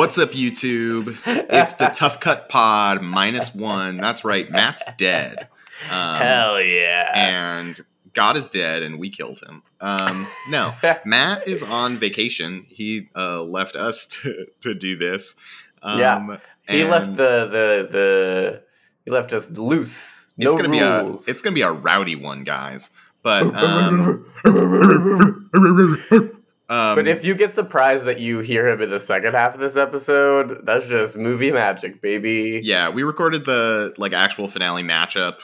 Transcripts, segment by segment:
What's up, YouTube? It's the Tough Cut Pod minus one. That's right, Matt's dead. Um, Hell yeah. and God is dead, and we killed him. Um, no, Matt is on vacation. He uh, left us to, to do this. Um, Yeah. he and left the, the the he left us loose. No it's gonna be a rules. it's gonna be a rowdy one, guys. But um, but if you get surprised that you hear him in the second half of this episode, that's just movie magic, baby. Yeah, we recorded the like actual finale matchup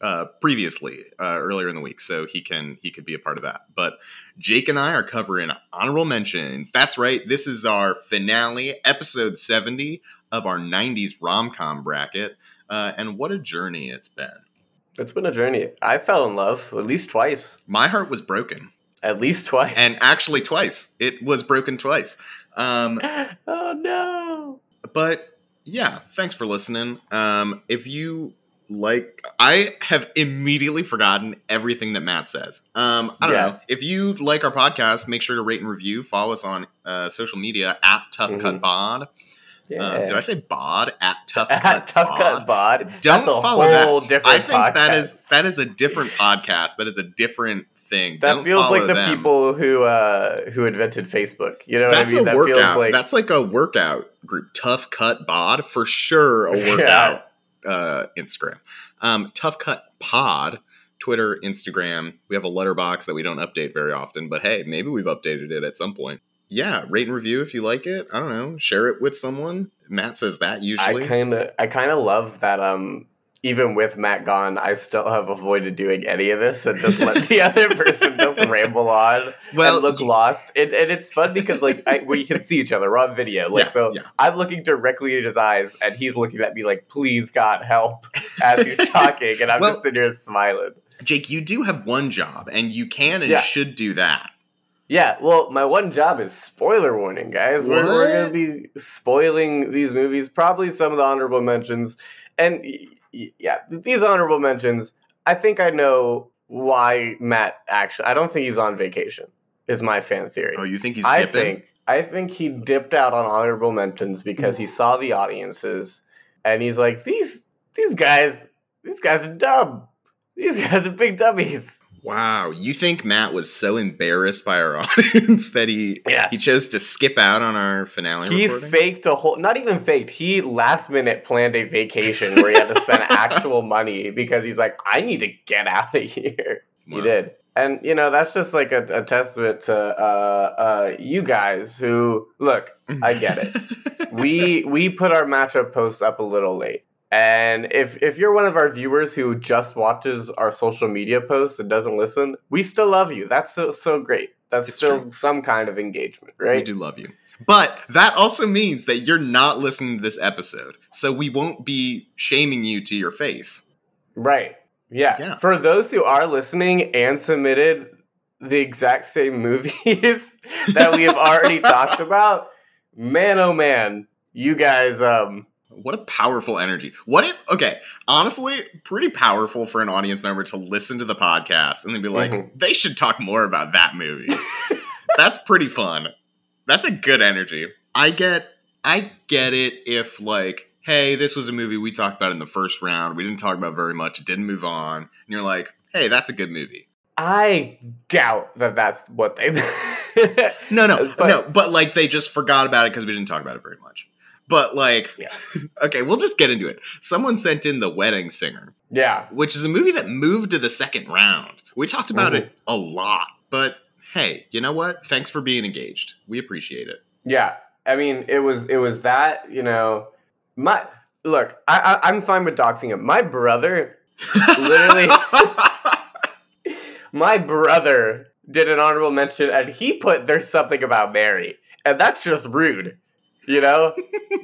uh previously uh earlier in the week so he can he could be a part of that but jake and i are covering honorable mentions that's right this is our finale episode 70 of our 90s rom-com bracket uh and what a journey it's been It's been a journey. I fell in love at least twice. my heart was broken At least twice. and actually twice it was broken twice um oh no. but yeah thanks for listening um if you like i have immediately forgotten everything that matt says um i don't Yeah. know if you like our podcast make sure to rate and review follow us on uh, social media at tough cut Mhm. bod Yeah. um, did i say bod at tough At cut Tough bod Cut Bod. don't follow that i think that is that is a different podcast that is a different thing That Don't feels like the them. people who uh who invented Facebook. You know that's what I mean? a that workout feels like that's like a workout group tough cut bod for sure a workout uh, Instagram. Um, Tough Cut Pod, Twitter, Instagram. We have a Letterboxd that we don't update very often, but hey, maybe we've updated it at some point. Yeah, rate and review if you like it. I don't know, share it with someone. Matt says that usually. I kind of I kind of love that um even with Matt gone, I still have avoided doing any of this and just let the other person just ramble on well, and look lost. And, and it's fun because like I, we can see each other. We're on video. Like Yeah, so yeah. I'm looking directly at his eyes and he's looking at me like, please God help as he's talking and I'm Well- just sitting here smiling. Jake, you do have one job, and you can and Yeah. should do that. Yeah, well, my one job is spoiler warning, guys. We're, we're going to be spoiling these movies, probably some of the honorable mentions. And yeah, these honorable mentions, I think I know why Matt actually, I don't think he's on vacation, is my fan theory. Oh, you think he's I dipping? think I think he dipped out on honorable mentions because he saw the audiences and he's like, these these guys, these guys are dumb. These guys are big dummies. Wow, you think Matt was so embarrassed by our audience that he Yeah. he chose to skip out on our finale He recording? faked a whole, not even faked, he last minute planned a vacation where he had to spend actual money because he's like, I need to get out of here. He did. And, you know, that's just like a, a testament to uh, uh, you guys who, look, I get it. we we put our matchup posts up a little late. And if if you're one of our viewers who just watches our social media posts and doesn't listen, we still love you. That's so so great. That's It's still true. some kind of engagement, right? We do love you. But that also means that you're not listening to this episode. So we won't be shaming you to your face. Right. Yeah. Yeah. For those who are listening and submitted the exact same movies that we have already talked about, man oh man, you guys um What a powerful energy. What if, okay, honestly, pretty powerful for an audience member to listen to the podcast and then be like, Mhm. they should talk more about that movie. That's pretty fun. That's a good energy. I get, I get it if, like, hey, this was a movie we talked about in the first round. We didn't talk about very much. It didn't move on. And you're like, hey, that's a good movie. I doubt that that's what they No, no, But- no. But like they just forgot about it because we didn't talk about it very much. But like, Yeah. okay, we'll just get into it. Someone sent in The Wedding Singer, Yeah. which is a movie that moved to the second round. We talked about Mhm. it a lot, but hey, you know what? Thanks for being engaged. We appreciate it. Yeah. I mean, it was it was that, you know, my look, I, I I'm fine with doxing him. My brother Literally. my brother did an honorable mention and he put there's something about Mary. And that's just rude. You know?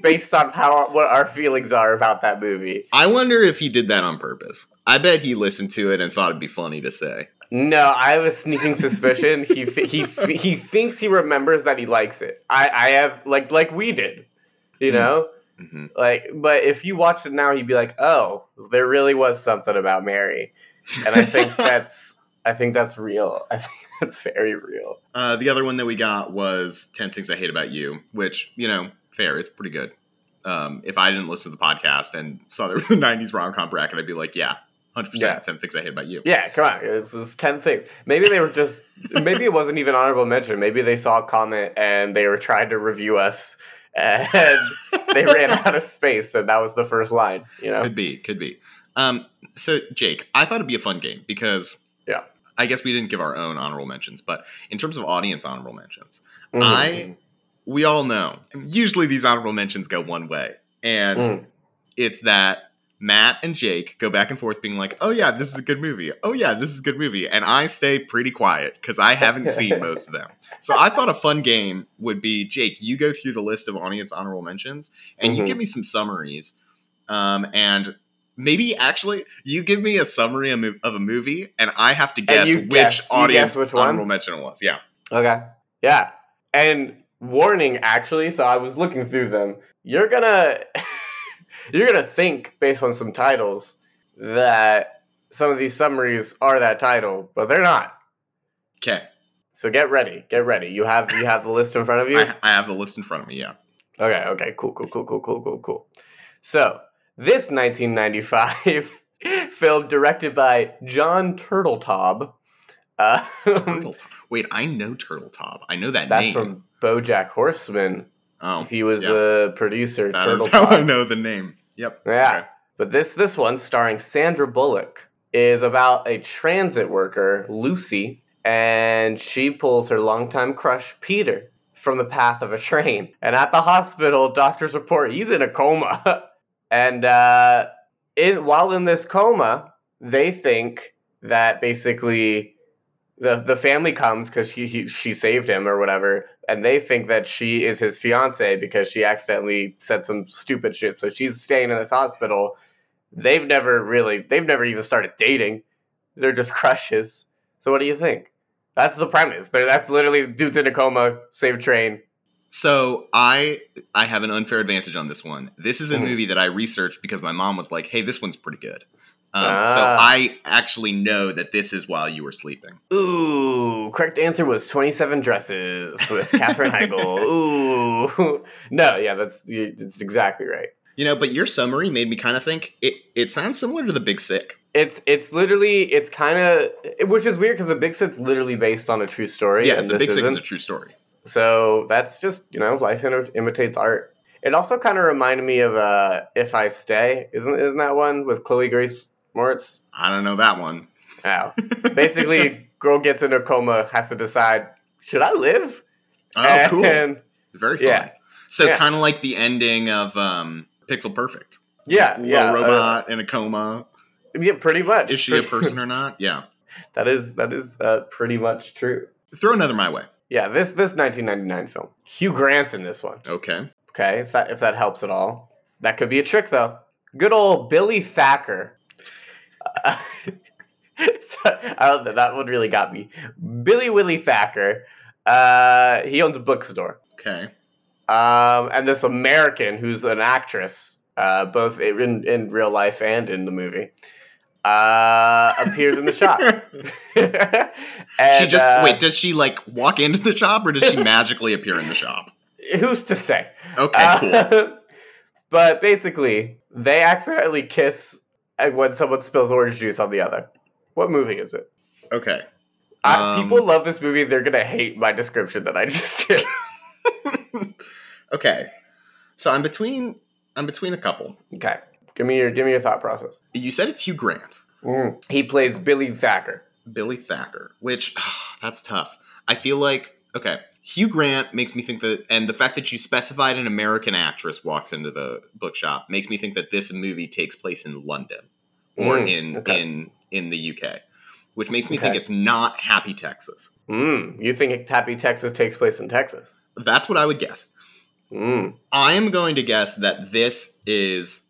Based on how what our feelings are about that movie. I wonder if he did that on purpose. I bet he listened to it and thought it'd be funny to say. No, I have a sneaking suspicion. he th- he th- he thinks he remembers that he likes it. I I have like like we did. You Hmm. know? hmm Like but if you watched it now he'd be like, "Oh, there really was something about Mary." And I think that's I think that's real. I think that's very real. Uh, the other one that we got was 10 Things I Hate About You, which, you know, fair. It's pretty good. Um, if I didn't listen to the podcast and saw there was a '90s rom com bracket, I'd be like, yeah, hundred Yeah. percent. Ten things I hate about you. Yeah, come on. This is 10 things. Maybe they were just, maybe it wasn't even honorable mention. Maybe they saw a comment and they were trying to review us and they ran out of space and that was the first line, you know? Could be, could be. Um, so Jake, I thought it'd be a fun game because. I guess we didn't give our own honorable mentions, but in terms of audience honorable mentions, Mhm. I we all know usually these honorable mentions go one way, and Mm. it's that Matt and Jake go back and forth being like, "Oh yeah, this is a good movie. Oh yeah, this is a good movie," and I stay pretty quiet because I haven't seen most of them. So I thought a fun game would be Jake. You go through the list of audience honorable mentions, and you Mhm. give me some summaries, um, and maybe actually you give me a summary of a movie, and I have to guess which guess- audience guess which one? honorable mention it was. Yeah. Okay. Yeah. And warning, actually, so I was looking through them. You're gonna you're gonna think based on some titles that some of these summaries are that title, but they're not. Okay. So get ready. Get ready. You have you have the list in front of you. I, I have the list in front of me. Yeah. Okay, okay, cool, cool, cool, cool, cool, cool, cool. So, this 1995 film directed by Jon Turteltaub. Uh, Turtle Wait, I know Turtle Top. I know that that's name. from BoJack Horseman. oh, He was the producer. that is how I know the name. Yep. Yeah. Okay. But this this one, starring Sandra Bullock, is about a transit worker, Lucy, and she pulls her longtime crush, Peter, from the path of a train. And at the hospital, doctors report he's in a coma. and uh, in while in this coma, they think that basically the the family comes because he, he she saved him or whatever, and they think that she is his fiance because she accidentally said some stupid shit. So she's staying in this hospital. They've never really, they've never even started dating. They're just crushes. So what do you think? That's the premise. They're, that's literally dudes in a coma, save train. So I I have an unfair advantage on this one. This is a Mhm. movie that I researched because my mom was like, "Hey, this one's pretty good." Um, So Ah. I actually know that this is while you were sleeping. Ooh, correct answer was 27 dresses with Katherine Heigl. Ooh. No, yeah, that's, that's exactly right. You know, but your summary made me kind of think it. It sounds similar to The Big Sick. It's it's literally it's kind of which is weird because the Big Sick's literally based on a true story. Yeah, and The this Big Sick is isn't. a true story. So that's just you know life imi- imitates art. It also kind of reminded me of uh, If I Stay, isn't isn't that one with Chloe Grace Moretz? I don't know that one. Oh, basically, girl gets in a coma, has to decide should I live? oh, cool. And Very fun. yeah. So Yeah. kind of like the ending of um, Pixel Perfect. yeah, Little yeah, uh, robot in a coma. yeah, pretty much. Is she a person or not? Yeah. that is that is uh, pretty much true. Throw another my way. Yeah, this this 1999 film. Hugh Grant's in this one. Okay. Okay, if that if that helps at all. That could be a trick though. Good old Billy Thacker. Uh, so, I don't know, that one really got me. Billy Willie Thacker. Uh, he owns a bookstore. Okay. Um, and this American who's an actress, uh, both in in real life and in the movie, uh, appears in the shop. And, she just uh, wait. Does she like walk into the shop, or does she magically appear in the shop? Who's to say? Okay, cool. Uh, but basically, they accidentally kiss uh, when someone spills orange juice on the other. What movie is it? Okay. I, Um, people love this movie. They're gonna hate my description that I just did. Okay. So I'm between. I'm between a couple. okay, give me your give me your thought process. You said it's Hugh Grant, He plays Billy Thacker. Billy Thacker, which that's tough. I feel like okay. Hugh Grant makes me think that, and the fact that you specified an American actress walks into the bookshop makes me think that this movie takes place in London or Mm, in okay. in in the UK, which makes me think it's not Happy Texas. Mm, you think Happy Texas takes place in Texas? That's what I would guess. Mm. I am going to guess that this is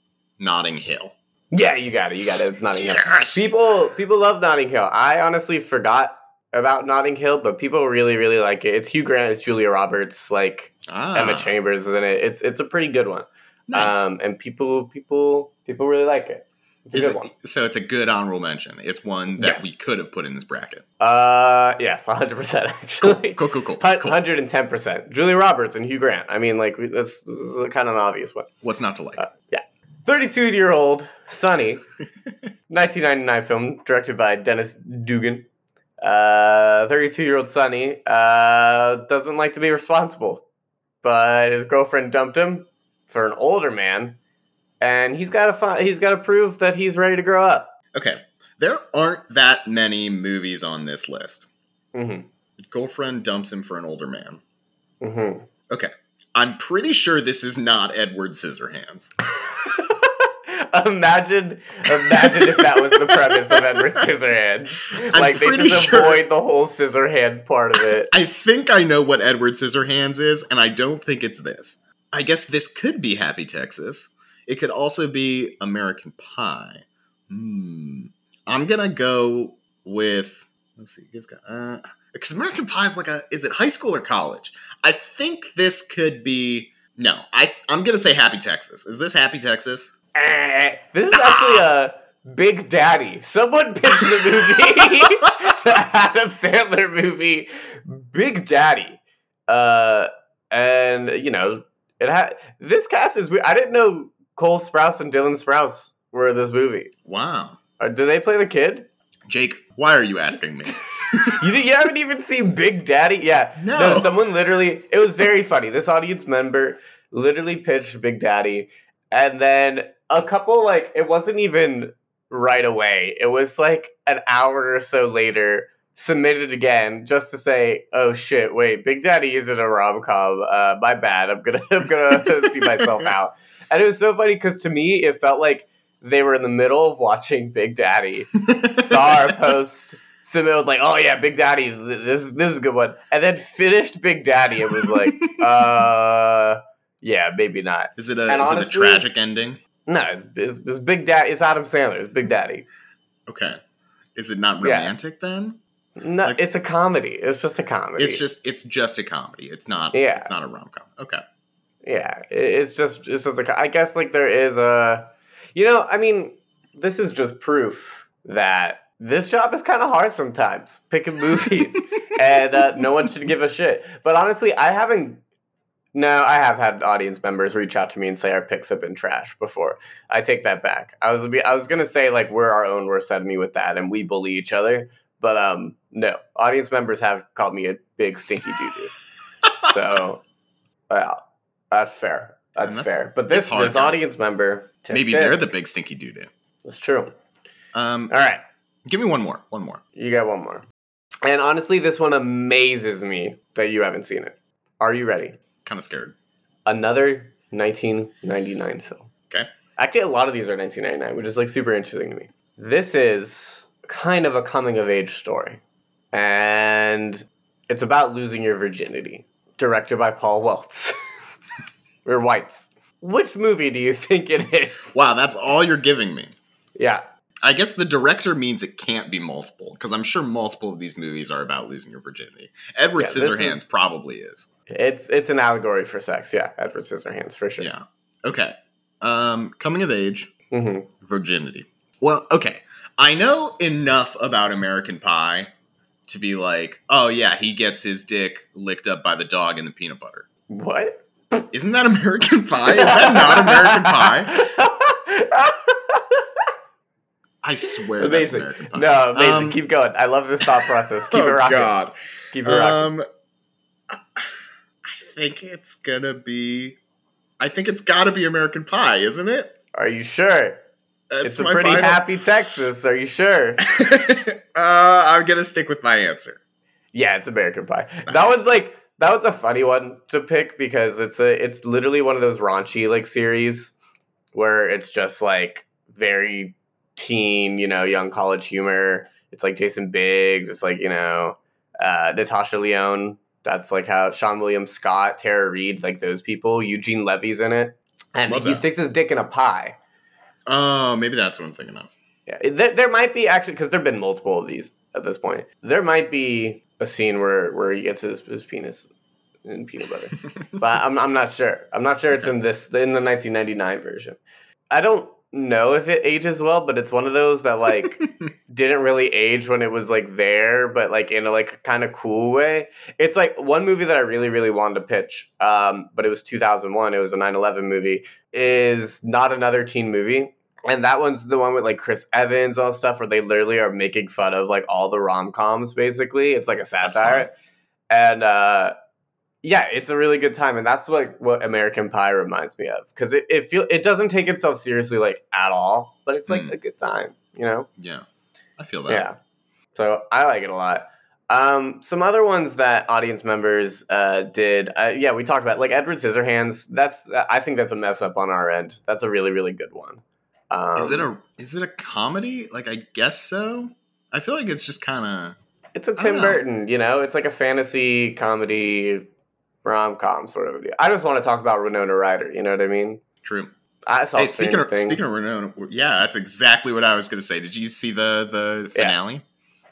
Notting Hill. Yeah, you got it. You got it. It's Notting Hill. Yes. People people love Notting Hill. I honestly forgot about Notting Hill, but people really really like it. It's Hugh Grant, it's Julia Roberts, like ah, Emma Chambers is in it. It's it's a pretty good one. Nice. Um, and people people people really like it. It's a good it, one. so it's a good honorable mention. It's one that Yes. we could have put in this bracket. Uh, yes, 100% actually. Cool, cool, cool. Cool. 110%. Julia Roberts and Hugh Grant. I mean, like, that's, kind of an obvious one. What's not to like? Uh, yeah. 32 year old Sonny, 1999 film directed by Dennis Dugan. 32 year old Sonny uh, doesn't like to be responsible, but his girlfriend dumped him for an older man, and he's got to fi- he's got to prove that he's ready to grow up. okay, there aren't that many movies on this list. Mm-hmm. Girlfriend dumps him for an older man. Mm-hmm. Okay, I'm pretty sure this is not Edward Scissorhands. imagine, imagine if that was the premise of Edward Scissorhands. I'm like they just sure- avoid the whole Scissorhand part of it. I think I know what Edward Scissorhands is, and I don't think it's this. I guess this could be Happy Texas. It could also be American Pie. Hmm. I'm gonna go with. Let's see. It's got uh, because American Pie is like a. Is it high school or college? I think this could be. No, I. I'm gonna say Happy Texas. Is this Happy Texas? Eh, this is actually a Big Daddy. Someone pitched the movie, the Adam Sandler movie, Big Daddy. Uh, and you know, it had this cast is. weird. I didn't know Cole Sprouse and Dylan Sprouse were in this movie. Wow. Uh, do they play the kid? Jake, why are you asking me? You, did- you haven't even seen Big Daddy? Yeah. No. Someone literally, it was very funny. This audience member literally pitched Big Daddy. And then a couple, like, it wasn't even right away. It was like an hour or so later, submitted again just to say, oh shit, wait, Big Daddy isn't a rom com. Uh, my bad. I'm going to I'm gonna see myself out. And it was so funny because to me, it felt like they were in the middle of watching Big Daddy saw our post, submitted like, "Oh yeah, Big Daddy, this is this is a good one," and then finished Big Daddy and was like, "Uh, yeah, maybe not." Is it a And is honestly- it a tragic ending? No, it's, it's, it's Big Daddy. It's Adam Sandler. It's Big Daddy. Okay. Is it not Yeah. romantic then? No, Like- it's a comedy. It's just a comedy. It's just it's just a comedy. It's not Yeah. it's not a rom com. Okay. yeah, it- it's just it's just a. I guess like there is a, you know, I mean, this is just proof that this job is kind of hard sometimes picking movies, and uh, no one should give a shit. But honestly, I haven't. No, I have had audience members reach out to me and say our picks have been trash before. I take that back. I was I was gonna say like we're our own worst enemy with that, and we bully each other. But um, no, audience members have called me a big stinky doo doo. so, yeah, that's fair. That's, that's- fair. But this hard, this audience member, tisk, Maybe they're the big stinky doo doo. That's true. Um, All right, give me one more. One more. you got one more. And honestly, this one amazes me that you haven't seen it. Are you ready? Kind of scared. Another 1999 film. Okay. Actually, a lot of these are 1999, which is like super interesting to me. This is kind of a coming of age story, and it's about losing your virginity. Directed by Paul Weitz. We're Whites. Which movie do you think it is? Wow, that's all you're giving me. Yeah. I guess the director means it can't be multiple because I'm sure multiple of these movies are about losing your virginity. Edward Yeah, Scissorhands is- probably is. It's it's an allegory for sex. Yeah, Edward Scissorhands for sure. Yeah. Okay. Um, coming of age, hmm virginity. Well, okay. I know enough about American Pie to be like, oh yeah, he gets his dick licked up by the dog in the peanut butter. What? Isn't that American Pie? Is that not American Pie? I swear that's amazing. American Pie. No, amazing. Um, Keep going. I love this thought process. Keep oh it rocking. God. Keep it rocking. Um, I think it's gonna be. I think it's got to be American Pie, isn't it? Are you sure? That's it's a pretty final- happy Texas. Are you sure? uh, I'm gonna stick with my answer. yeah, it's American Pie. That Nice. one's like that was a funny one to pick because it's a it's literally one of those raunchy like series where it's just like very teen, you know, young college humor. It's like Jason Biggs. It's like you know uh, Natasha Lyonne. That's like how Seann William Scott, Tara Reid, like those people. Eugene Levy's in it, and Love he that. sticks his dick in a pie. Oh, maybe that's what I'm thinking of. Yeah, there, there might be actually because there've been multiple of these at this point. There might be a scene where where he gets his, his penis in peanut butter, but I'm I'm not sure. I'm not sure it's in this in the 1999 version. I don't know if it ages well, but it's one of those that like didn't really age when it was like there, but like in a like kind of cool way. It's like one movie that I really really wanted to pitch, um, but it was 2001. It was a 9/11 movie. Is not another teen movie. And that one's the one with like Chris Evans all stuff where they literally are making fun of like all the rom coms basically. It's like a satire. And uh yeah, it's a really good time, and that's like what American Pie reminds me of because it it feel it doesn't take itself seriously like at all, but it's like Mm. a good time, you know. Yeah, I feel that. Yeah, so I like it a lot. Um, some other ones that audience members uh, did, uh, yeah, we talked about like Edward Scissorhands. That's I think that's a mess up on our end. That's a really really good one. Um, is it a is it a comedy? Like I guess so. I feel like it's just kind of It's a Tim. Burton, you know. It's like a fantasy comedy rom com sort of deal. I just want to talk about Winona Ryder. You know what I mean? true. I saw Hey, speaking of things. speaking of Renona, yeah, that's exactly what I was going to say. Did you see the the finale?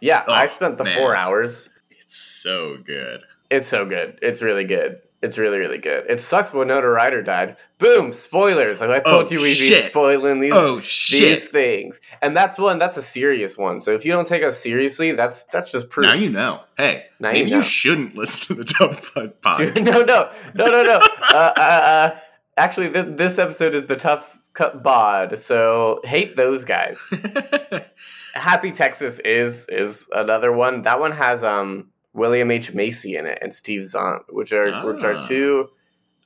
yeah, I Oh, spent the man. four hours. It's so good. It's so good. It's really good. It's really really good. It sucks Winona Ryder died. Boom! Spoilers. Like I told Oh, you, we'd be shit. spoiling these Oh these things, and that's one. That's a serious one. So if you don't take us seriously, that's that's just proof. Now you know. Hey, Now you maybe you, know. shouldn't listen to the Tough Pod podcast. Dude, no, no, no, no, no. uh, uh, uh, actually, th- this episode is the tough cut bod. So hate those guys. Happy Texas is is another one. That one has um William H Macy in it and Steve Zahn, which are which are Ah. two.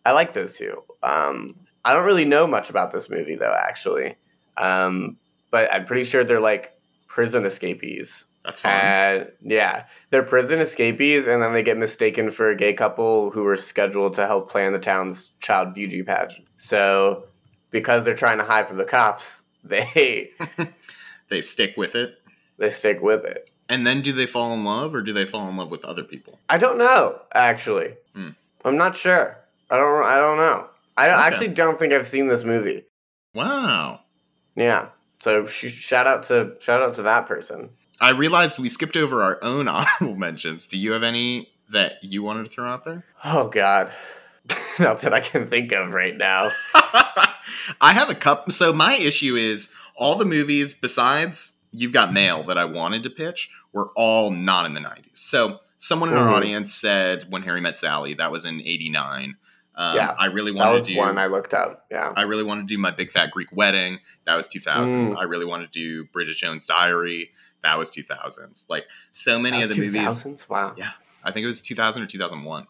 I like those two. Um, I don't really know much about this movie though, actually. Um, but I'm pretty sure they're like prison escapees. That's fine. And yeah, they're prison escapees, and then they get mistaken for a gay couple who were scheduled to help plan the town's child beauty pageant. So, because they're trying to hide from the cops, they they stick with it, they stick with it. And then do they fall in love, or do they fall in love with other people? I don't know, actually. Hmm. I'm not sure. I don't. I don't know. I don't, Okay. actually don't think I've seen this movie. Wow. Yeah. So sh- shout out to shout out to that person. I realized we skipped over our own honorable mentions. Do you have any that you wanted to throw out there? Oh God, not that I can think of right now. I have a cup. So my issue is all the movies besides You've Got Mail that I wanted to pitch were all not in the 90s. So someone in our Mhm. audience said When Harry Met Sally, that was in 89. Um, Yeah, I really That wanted was to do one I looked up. Yeah. I really wanted to do My Big Fat Greek Wedding. That was 2000s. Mm. I really wanted to do Bridget Jones' Diary. That was 2000s. Like so many That of the movies 2000s? Wow. Yeah. I think it was 2000 or 2001.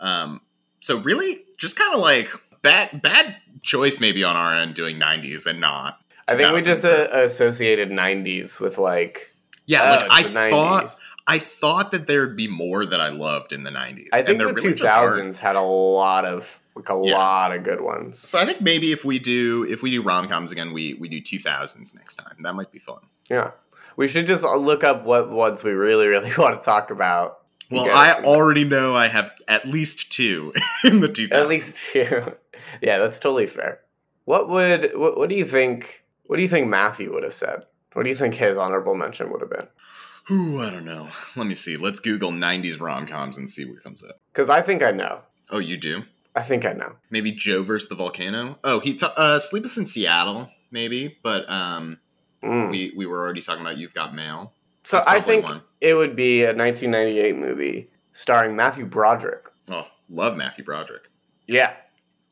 Um, so really, just kind of like bad bad choice maybe on our end doing 90s and not. I think we just uh, associated 90s with like. yeah, oh, like I thought 90s. I thought that there'd be more that I loved in the 90s. I think and the really 2000s had a lot of like a Yeah. lot of good ones. So I think maybe if we do if we do rom coms again, we we do 2000s next time. That might be fun. Yeah. We should just look up what ones we really, really want to talk about. Well, I already know I have at least two in the 2000s. At least two. yeah, that's totally fair. What would what, what do you think? What do you think Matthew would have said? What do you think his honorable mention would have been? Ooh, I don't know. Let me see. Let's Google 90s rom coms and see what comes up. Because I think I know. Oh, you do? I think I know. Maybe Joe versus the volcano. Oh, he ta- uh, Sleepless in Seattle, maybe. But um, Mm. we we were already talking about You've Got Mail. So I think one. it would be a 1998 movie starring Matthew Broderick. Oh, love Matthew Broderick. Yeah,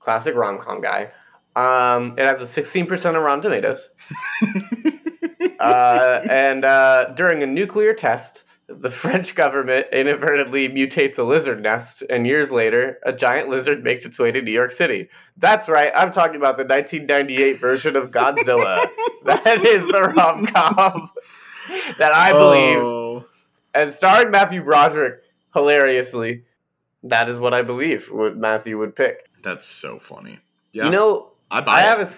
classic rom com guy. Um, it has a 16% on Rotten Tomatoes. uh, and uh, during a nuclear test, the French government inadvertently mutates a lizard nest, and years later, a giant lizard makes its way to New York City. That's right, I'm talking about the 1998 version of Godzilla. that is the rom com that I believe, Oh, and starring Matthew Broderick hilariously. That is what I believe what Matthew would pick. that's so funny. Yeah, You know, I buy I it. have a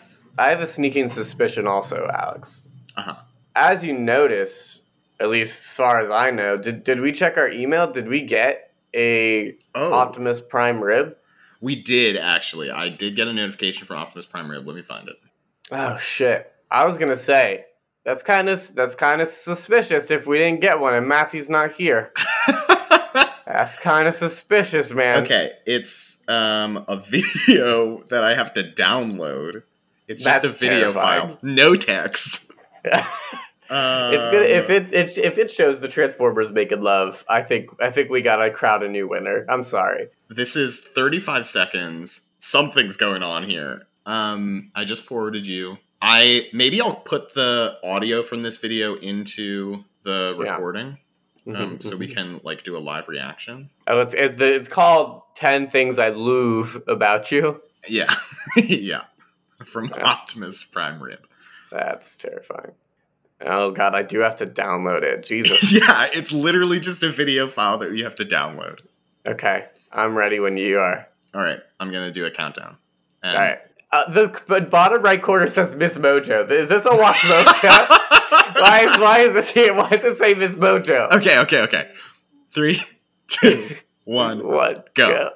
I have a sneaking suspicion also, Alex. Uh-huh. As you notice, at least as far as I know, did did we check our email? Did we get a Oh, Optimus Prime rib? we did actually. I did get a notification for Optimus Prime Rib. Let me find it. Oh shit! I was gonna say that's kind of that's kind of suspicious if we didn't get one and Matthew's not here. That's kind of suspicious, man. okay, it's um a video that I have to download. It's just a video terrifying. file, no text. Uh, it's good if it, it if it shows the Transformers making love. I think I think we gotta crowd a new winner. I'm sorry. This is 35 seconds. Something's going on here. Um, I just forwarded you. I maybe I'll put the audio from this video into the Yeah. Um, Mhm, so we mhm. can like do a live reaction. Oh, it's it, it's called Ten Things I Love About You. Yeah, yeah, from Yeah. Optimus Prime Rib. That's terrifying. Oh god, I do have to download it. Jesus. yeah, it's literally just a video file that you have to download. okay, I'm ready when you are. All right, I'm gonna do a countdown. And All right. Uh, the but bottom right corner says Miss Mojo. Is this a Watch Mojo? Why is why is this here? Why is it say Miss Mojo? Okay, okay, okay. Three, two, one. One Go.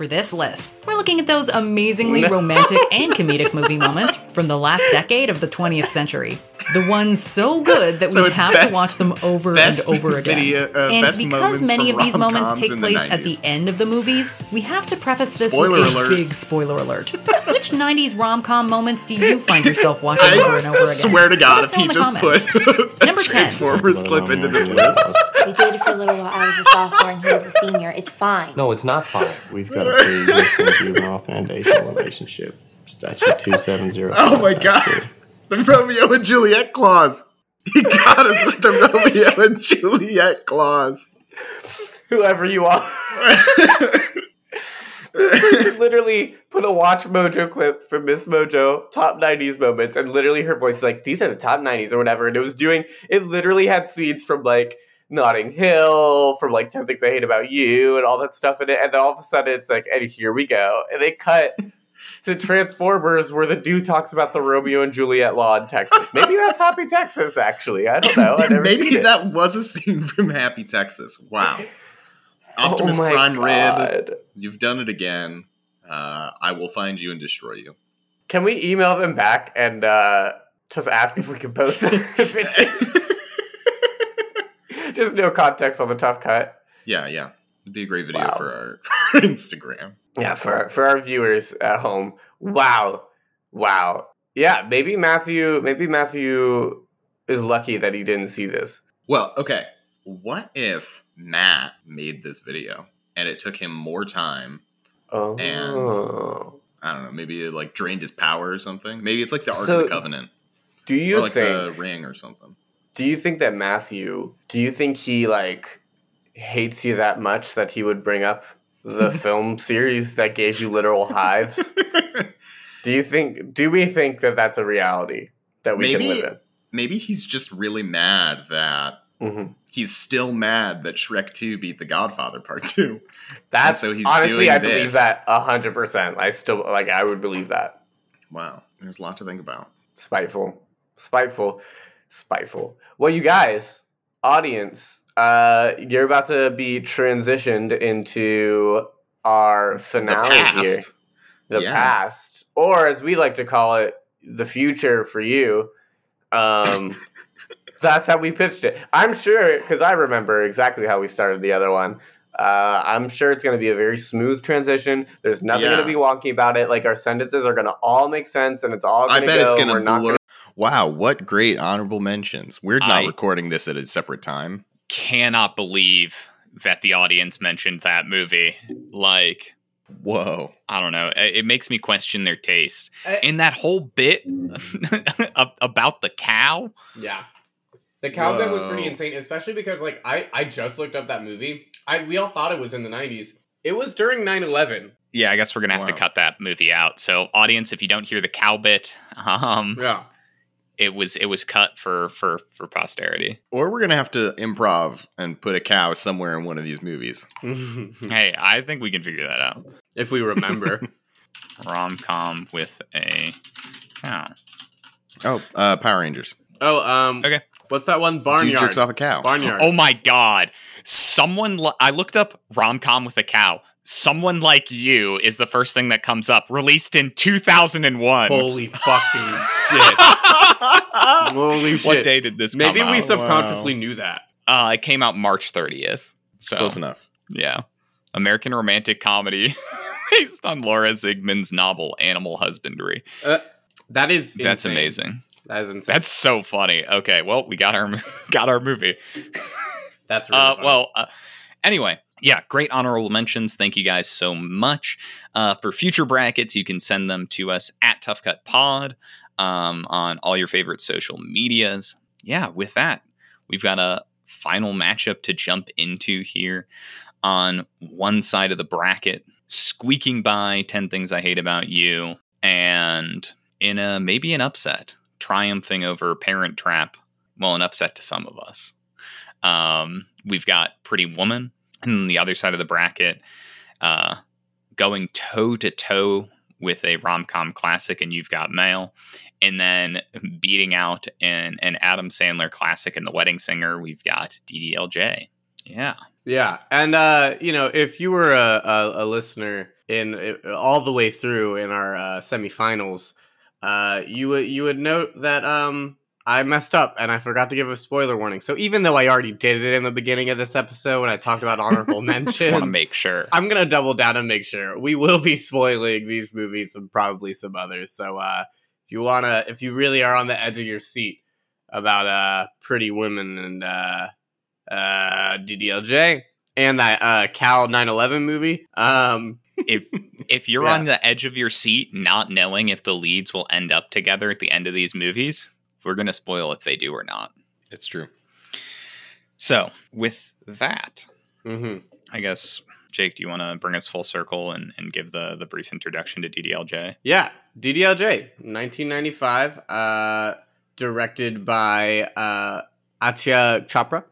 For this list, we're looking at those amazingly romantic and comedic movie moments from the last decade of the 20th century. The ones so good that So we have best- to watch them over and over again. video- uh, and because many of these moments take in the place at the end of the movies, we have to preface this Spoiler with a alert. big spoiler alert. Which 90s rom-com moments do you find yourself watching I over and over again? I swear to God, if he just comments. put Number 10. Transformers clip into this list. We dated for a little while. I was a sophomore and he was a senior. It's fine. No, it's not fine. We've got a pre-existing juvenile foundational relationship. Statute 270. Oh my God. The Romeo and Juliet clause. He got us with the Romeo and Juliet clause. Whoever you are. literally put a Watch Mojo clip from Miss Mojo, top 90s moments, and literally her voice is like, these are the top 90s or whatever. And it was doing, it literally had scenes from like Notting Hill, from like 10 Things I Hate About You, and all that stuff in it. And then all of a sudden it's like, and here we go. And they cut to Transformers where the dude talks about the Romeo and Juliet law in Texas. Maybe that's Happy Texas, actually. I don't know. Maybe seen it. that was a scene from Happy Texas. Wow. Optimus oh Prime Rib, you've done it again. Uh, I will find you and destroy you. Can we email them back and uh, just ask if we can post it? just no context on the tough cut. Yeah, yeah. It'd be a great video Wow. for our for Instagram. Yeah, for for our viewers at home. Wow, wow. Yeah, maybe Matthew. Maybe Matthew is lucky that he didn't see this. Well, okay. What if Matt made this video and it took him more time? Oh, and I don't know. Maybe it like drained his power or something. Maybe it's like the Ark So, of the Covenant do you or like think? the ring or something. Do you think that Matthew? Do you think he like hates you that much that he would bring up the film series that gave you literal hives? Do you think? Do we think that that's a reality that we Maybe- can live in? Maybe he's just really mad that in? hmm he's still mad that Shrek 2 beat The Godfather Part 2. That's so he's honestly, I believe this. that hundred percent. I still like. I would believe that. Wow. There's a lot to think about. Spiteful, spiteful, spiteful. Well, you guys, audience, uh, you're about to be transitioned into our finale the past. here. The Yeah. past, or as we like to call it, the future for you. Um, that's how we pitched it. I'm sure because I remember exactly how we started the other one. Uh, I'm sure it's going to be a very smooth transition. There's nothing Yeah. going to be wonky about it. Like our sentences are going to all make sense, and it's all. Gonna I bet it's going to blur. Wow, what great honorable mentions. We're not I- recording this at a separate time. Cannot believe that the audience mentioned that movie. Like, Whoa. I don't know. It, it makes me question their taste. I- and that whole bit about the cow. Yeah. The cow bit was pretty insane, especially because like I I just looked up that movie. I we all thought it was in the 90s. It was during 9/11. Yeah, I guess we're gonna have to cut that movie out. So, audience, if you don't hear the cow bit, um, Yeah. It was it was cut for for for posterity. Or we're going to have to improv and put a cow somewhere in one of these movies. Hey, I think we can figure that out. if we remember. Rom com with a cow. Oh, uh, Power Rangers. oh, um Okay. What's that one? Barnyard. Dude Barnyard. jerks off a cow. Barnyard. Oh my god. Someone li- I looked up rom com with a cow. Someone like you is the first thing that comes up. Released in 2001. Holy fucking shit. Holy shit. what day did this Maybe come we out? subconsciously knew that. uh, it came out March 30th. So Close enough. yeah. American romantic comedy based on Laura Zigman's novel Animal Husbandry. That is That's insane. amazing. That is insane. That's so funny. Okay, well, we got our got our movie. That's really Uh, fun. well, uh, anyway, yeah, great honorable mentions. Thank you guys so much. Uh, for future brackets, you can send them to us at Tough Cut Pod um, on all your favorite social medias. Yeah, with that, we've got a final matchup to jump into here. On one side of the bracket, squeaking by 10 Things I Hate About You, and in a maybe an upset, triumphing over Parent Trap. Well, an upset to some of us. Um, we've got Pretty Woman, and then the other side of the bracket, uh, going toe to toe with a rom com classic, and you've got Mail, and then beating out an, an Adam Sandler classic in The Wedding Singer, we've got DDLJ. Yeah. Yeah, and uh, you know, if you were a, a, a listener in uh, all the way through in our uh, semifinals, uh, you would you would note that um, I messed up and I forgot to give a spoiler warning. So even though I already did it in the beginning of this episode when I talked about honorable mentions, Want to make sure. I'm gonna double down and make sure we will be spoiling these movies and probably some others. So uh, if you wanna, if you really are on the edge of your seat about uh, Pretty Women and uh, uh, DDLJ and that uh, Cal 911 movie, um, if if you're Yeah. on the edge of your seat, not knowing if the leads will end up together at the end of these movies, we're gonna spoil if they do or not. It's true. So with that, mhm. I guess Jake, do you want to bring us full circle and, and give the the brief introduction to DDLJ? yeah, DDLJ, 1995, uh, directed by uh, Aditya Chopra.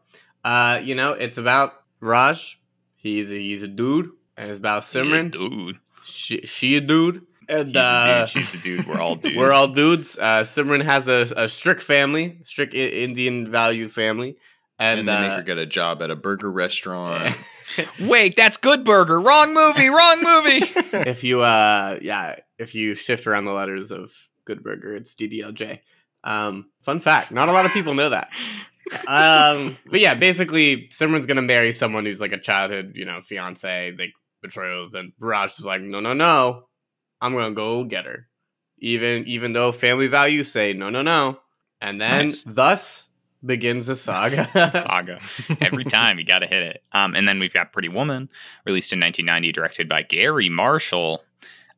Uh, you know, it's about Raj. He's a, he's a dude, and it's about Simran. Yeah, dude. she, she a dude. And He's a uh, dude. She's a dude. We're all dudes. we're all dudes. Uh, Simran has a, a strict family, strict I- Indian value family, and, And, they make uh, her get a job at a burger restaurant. Wait, that's Good Burger. Wrong movie. Wrong movie. if you uh yeah, if you shift around the letters of Good Burger, it's DDLJ. Um, fun fact: not a lot of people know that. Um, but yeah, basically, Simran's gonna marry someone who's like a childhood, you know, fiance, like betrothed, and Raj is like, no, no, no, I'm gonna go get her, even even though family values say no, no, no, and then Nice. thus begins the saga. Saga. Every time you got to hit it. Um, and then we've got Pretty Woman, released in 1990, directed by Garry Marshall.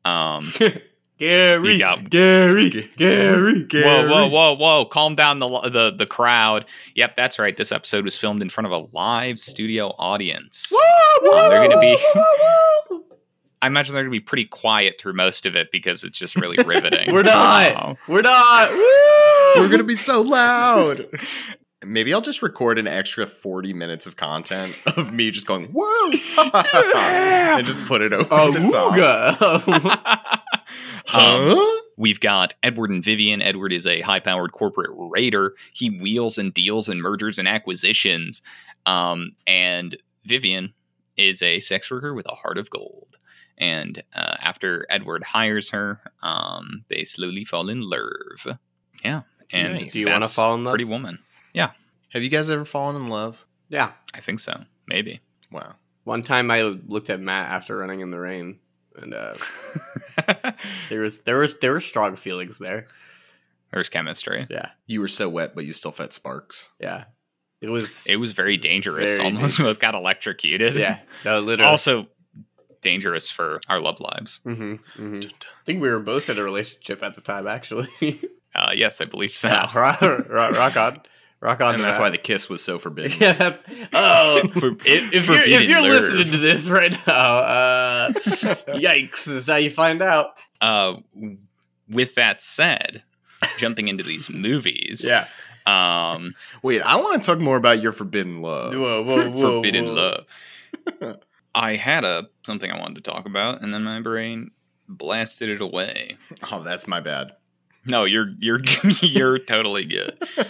Um, Gary, got- Gary, Gary, Gary. Whoa, whoa, whoa, whoa! Calm down the the the crowd. Yep, that's right. This episode was filmed in front of a live studio audience. Um, they're gonna be. I imagine they're gonna be pretty quiet through most of it because it's just really riveting. We're not. Um, We're not. We're gonna be so loud. Maybe I'll just record an extra 40 minutes of content of me just going, whoa, and just put it over Oh, the top. Ooga. um, We've got Edward and Vivian. Edward is a high powered corporate raider. He wheels and deals in mergers and acquisitions. Um, and Vivian is a sex worker with a heart of gold. And uh, after Edward hires her, um, they slowly fall in love. Yeah. And Nice. Do you wanna fall in love? Pretty woman. Yeah. Have you guys ever fallen in love? yeah. I think so. Maybe. Wow. One time I looked at Matt after running in the rain, and uh, there was there was there were strong feelings there. There's chemistry. Yeah, You were so wet, but you still fed sparks. yeah. It was. It was very dangerous. Very Almost dangerous. both got electrocuted. yeah. No, literally. Also dangerous for our love lives. hmm hmm I think we were both in a relationship at the time, actually. Uh, yes, I believe so. yeah, rock, rock, rock on, rock on. And that's Matt. why the kiss was so forbidden. Yeah. That's, oh, if, if you're, if you're love. listening to this right now, uh, yikes! Is how you find out. Uh, with that said, jumping into these movies, Yeah. um, Wait, I want to talk more about your forbidden love. Whoa, whoa, whoa, forbidden whoa. love. I had a something I wanted to talk about, and then my brain blasted it away. Oh, that's my bad. No, you're you're you're totally good.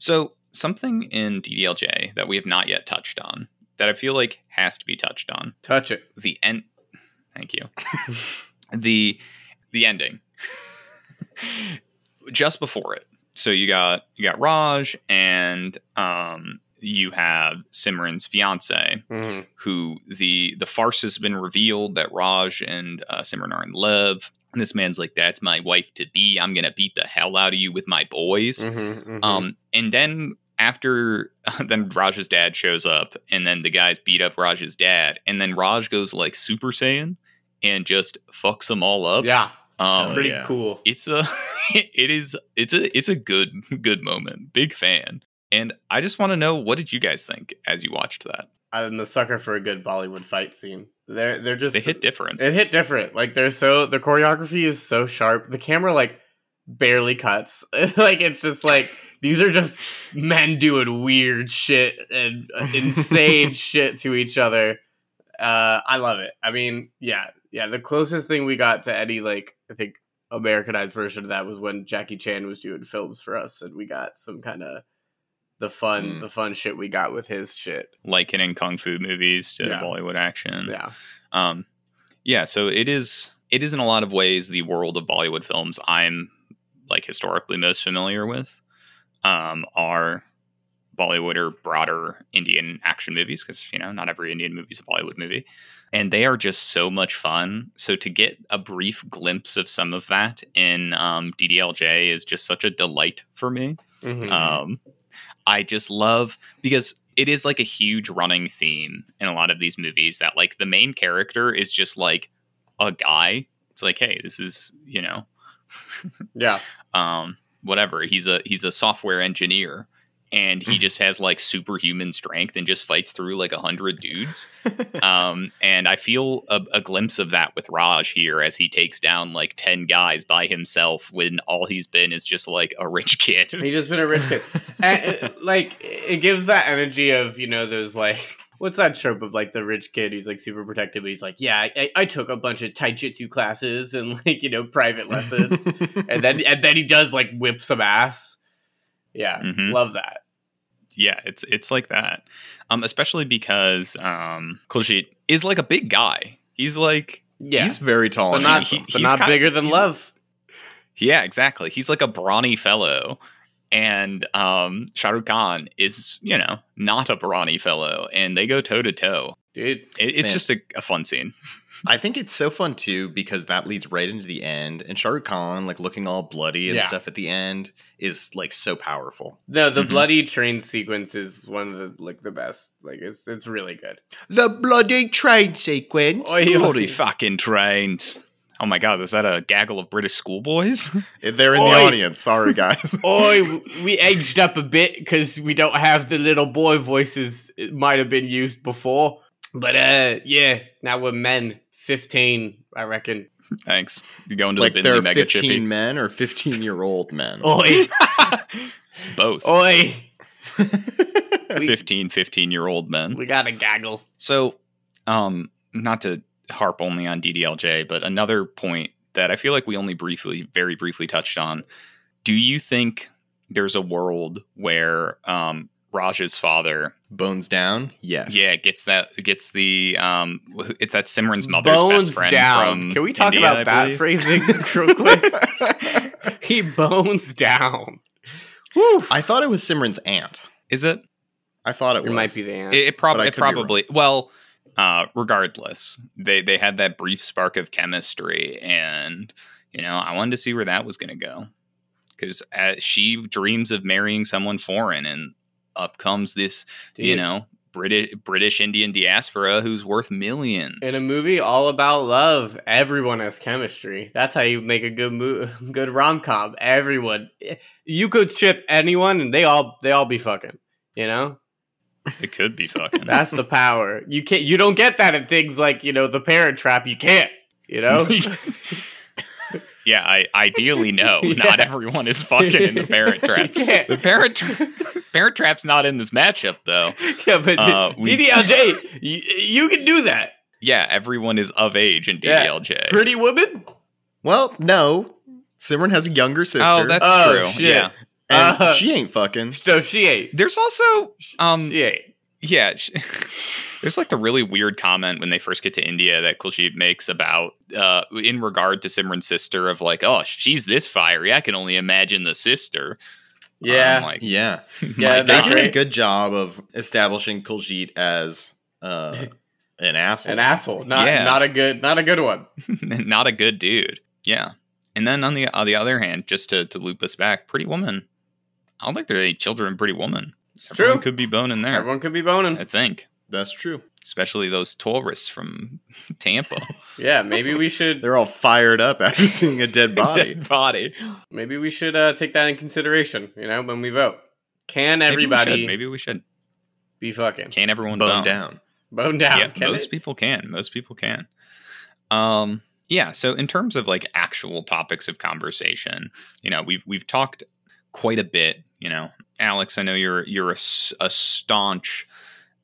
So something in DDLJ that we have not yet touched on that I feel like has to be touched on Touch it. the end. Thank you. the the ending. Just before it. So you got you got Raj and um you have Simran's fiance, Mhm. who the the farce has been revealed that Raj and uh, Simran are in love. And this man's like, "That's my wife to be. I'm gonna beat the hell out of you with my boys." Mhm, mhm. Um, and then after then Raj's dad shows up, and then the guys beat up Raj's dad, and then Raj goes like Super Saiyan and just fucks them all up. yeah, um, pretty yeah. cool. it's a it is it's a it's a good good moment. Big fan. And I just want to know what did you guys think as you watched that? I'm a sucker for a good Bollywood fight scene. They're they're just They hit different. It hit different. Like they're so the choreography is so sharp. The camera like barely cuts. like it's just like these are just men doing weird shit and uh, insane shit to each other. Uh, I love it. I mean, yeah, yeah. The closest thing we got to any like I think Americanized version of that was when Jackie Chan was doing films for us, and we got some kind of the fun Mm. the fun shit we got with his shit. likening kung fu movies to Yeah. Bollywood action. Yeah. Um, yeah, so it is it is in a lot of ways the world of Bollywood films I'm like historically most familiar with um, are Bollywood or broader Indian action movies because you know not every Indian movie is a Bollywood movie, and they are just so much fun. So to get a brief glimpse of some of that in um, DDLJ is just such a delight for me. Mhm. Um, I just love because it is like a huge running theme in a lot of these movies that like the main character is just like a guy. It's like, hey, this is you know, yeah. um, whatever. He's a he's a software engineer, and he just has like superhuman strength and just fights through like a hundred dudes. um, and I feel a, a glimpse of that with Raj here as he takes down like ten guys by himself when all he's been is just like a rich kid. He just been a rich kid. and, uh, like it gives that energy of you know those like what's that trope of like the rich kid who's like super protective but he's like yeah I, I took a bunch of taijutsu classes and like you know private lessons and then and then he does like whip some ass yeah Mhm. love that yeah, it's it's like that. Um, especially because um, Kuljit is like a big guy. He's like, yeah He's very tall but and not, handsome. but not bigger than love yeah, exactly. He's like a brawny fellow, and um, Shah Rukh Khan is, you know, not a brawny fellow, and they go toe to toe. dude It, it's Man. just a, a fun scene. I think it's so fun too because that leads right into the end, and Shah Rukh Khan, like looking all bloody and Yeah. stuff at the end, is like so powerful. no the Mhm. bloody train sequence is one of the like the best like it's it's really good The bloody train sequence. Oi, oi. Holy fucking trains! Oh my god, is that a gaggle of British schoolboys? They're in Oi. the audience. Sorry, guys. Oi, we aged up a bit because we don't have the little boy voices. It might have been used before, but uh, yeah, now we're men. Fifteen, I reckon. Thanks. You go into like the they're Mega 15 Chippy. men or 15 year old men. Oi, Both. oi, 15, 15 year old men. we got a gaggle. So, um, not to harp only on DDLJ, but another point that I feel like we only briefly, very briefly touched on. Do you think there's a world where um, Raj's father, Bones down? Yes. yeah, gets that gets the um, it's that Simran's mother's Bones best friend down. from Can we talk India, I about that believe? phrasing real quick? he bones down. Woo. I thought it was Simran's aunt. Is it? I thought it, It was. might be the answer. It, it, prob- it could be wrong. probably well. Uh, regardless, they they had that brief spark of chemistry, and you know I wanted to see where that was going to go because she dreams of marrying someone foreign, and up comes this you know British British Indian diaspora who's worth millions. In a movie all about love, everyone has chemistry. That's how you make a good mo- good rom com. Everyone, you could ship anyone, and they all they all be fucking. You know, it could be fucking. that's the power. You can't. You don't get that in things like you know the Parent Trap. You can't. You know. yeah, I ideally no. Yeah. Not everyone is fucking in the Parent Trap. You can't. The Parent Tra- Parent Trap's not in this matchup though. yeah, but Uh, we- DDLJ, you, you can do that. Yeah, everyone is of age in Yeah. DDLJ. Pretty woman. Well, no. Simran has a younger sister. Oh, that's Oh, true. shit. Yeah. and Uh, she ain't fucking. So she ain't. There's also um She ain't. yeah, sh- there's like the really weird comment when they first get to India that Kuljit makes about uh in regard to Simran's sister of like, "Oh, she's this fiery. I can only imagine the sister." Yeah. I'm like, Yeah, Yeah, they Not did God. a good job of establishing Kuljit as uh, an asshole. An asshole. Not Yeah. not a good not a good one. not a good dude. Yeah. And then on the on the other hand, just to, to loop us back, Pretty Woman. I don't think there are any children in Pretty Woman. It's Everyone true. could be boning there. Everyone could be boning. I think. That's true. Especially those tourists from Tampa. Yeah, maybe we should They're all fired up after seeing a dead body. Dead body. maybe we should uh, take that in consideration, you know, when we vote. Can Maybe we everybody should. Maybe we should. be fucking Can everyone Bone bone? down. bone down? yeah, Can most it? people can. Most people can. Um, yeah. So in terms of like actual topics of conversation, you know, we've we've talked quite a bit. You know, Alex, I know you're you're a staunch.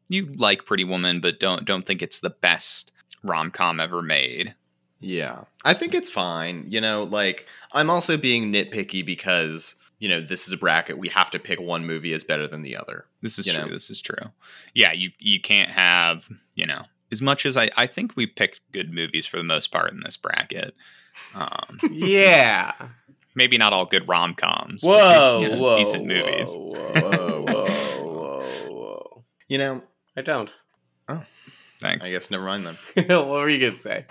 You like Pretty Woman, but don't don't think it's the best rom com ever made. Yeah. I think it's fine. You know, like, I'm also being nitpicky because, you know, this is a bracket. We have to pick one movie as better than the other. This is true. know. This is true. Yeah, you you can't have you know as much as I I think we picked good movies for the most part in this bracket. Um, Yeah. maybe not all good rom coms. Whoa, whoa, decent movies. Whoa, whoa, whoa, whoa, whoa. You know, I don't. Oh, thanks. I guess never mind then. what were you gonna say?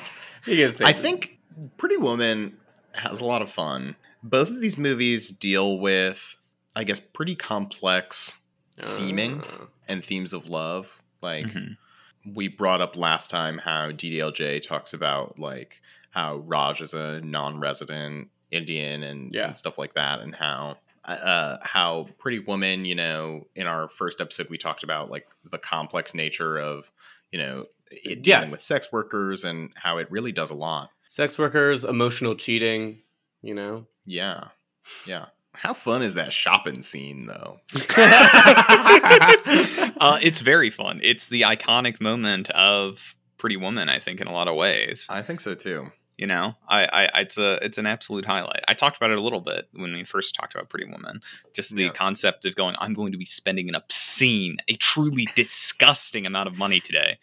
You gonna say? I think Pretty Woman has a lot of fun. Both of these movies deal with, I guess, pretty complex theming Uh, and themes of love. Like, Mhm. we brought up last time how DDLJ talks about like how Raj is a non-resident Indian and, Yeah. and stuff like that, and how uh, how Pretty Woman, you know, in our first episode we talked about like the complex nature of you know it Yeah. dealing with sex workers and how it really does a lot. sex workers, emotional cheating. You know. Yeah, yeah. How fun is that shopping scene though? uh, it's very fun. It's the iconic moment of Pretty Woman, I think, in a lot of ways. I think so too. You know, I, I, it's a, it's an absolute highlight. I talked about it a little bit when we first talked about Pretty Woman. Just the Yeah. concept of going, I'm going to be spending an obscene, a truly disgusting amount of money today,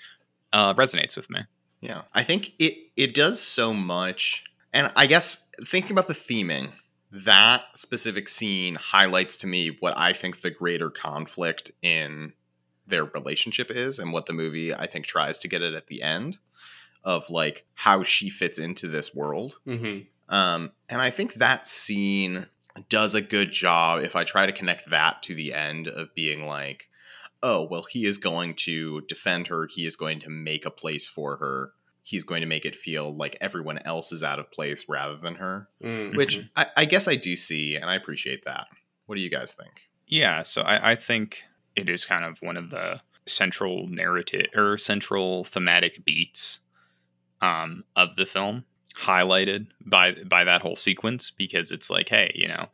uh, resonates with me. Yeah, I think it it does so much, and I guess thinking about the theming, that specific scene highlights to me what I think the greater conflict in their relationship is, and what the movie I think tries to get at at the end of like how she fits into this world. hmm Um, and I think that scene does a good job if I try to connect that to the end of being like, oh, well, he is going to defend her. He is going to make a place for her. He's going to make it feel like everyone else is out of place rather than her, Mm. which I, I guess I do see, and I appreciate that. What do you guys think? Yeah, so I, I think it is kind of one of the central narrative or central thematic beats um, of the film, highlighted by by that whole sequence because it's like, hey, you know,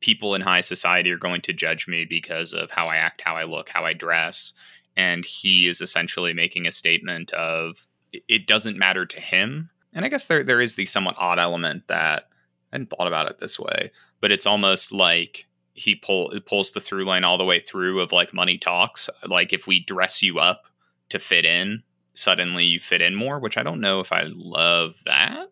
people in high society are going to judge me because of how I act, how I look, how I dress, and he is essentially making a statement of it- doesn't matter to him. And I guess there there is the somewhat odd element that I hadn't thought about it this way, but it's almost like he pull it pulls the through line all the way through of like money talks. Like if we dress you up to fit in, suddenly you fit in more, which I don't know if I love that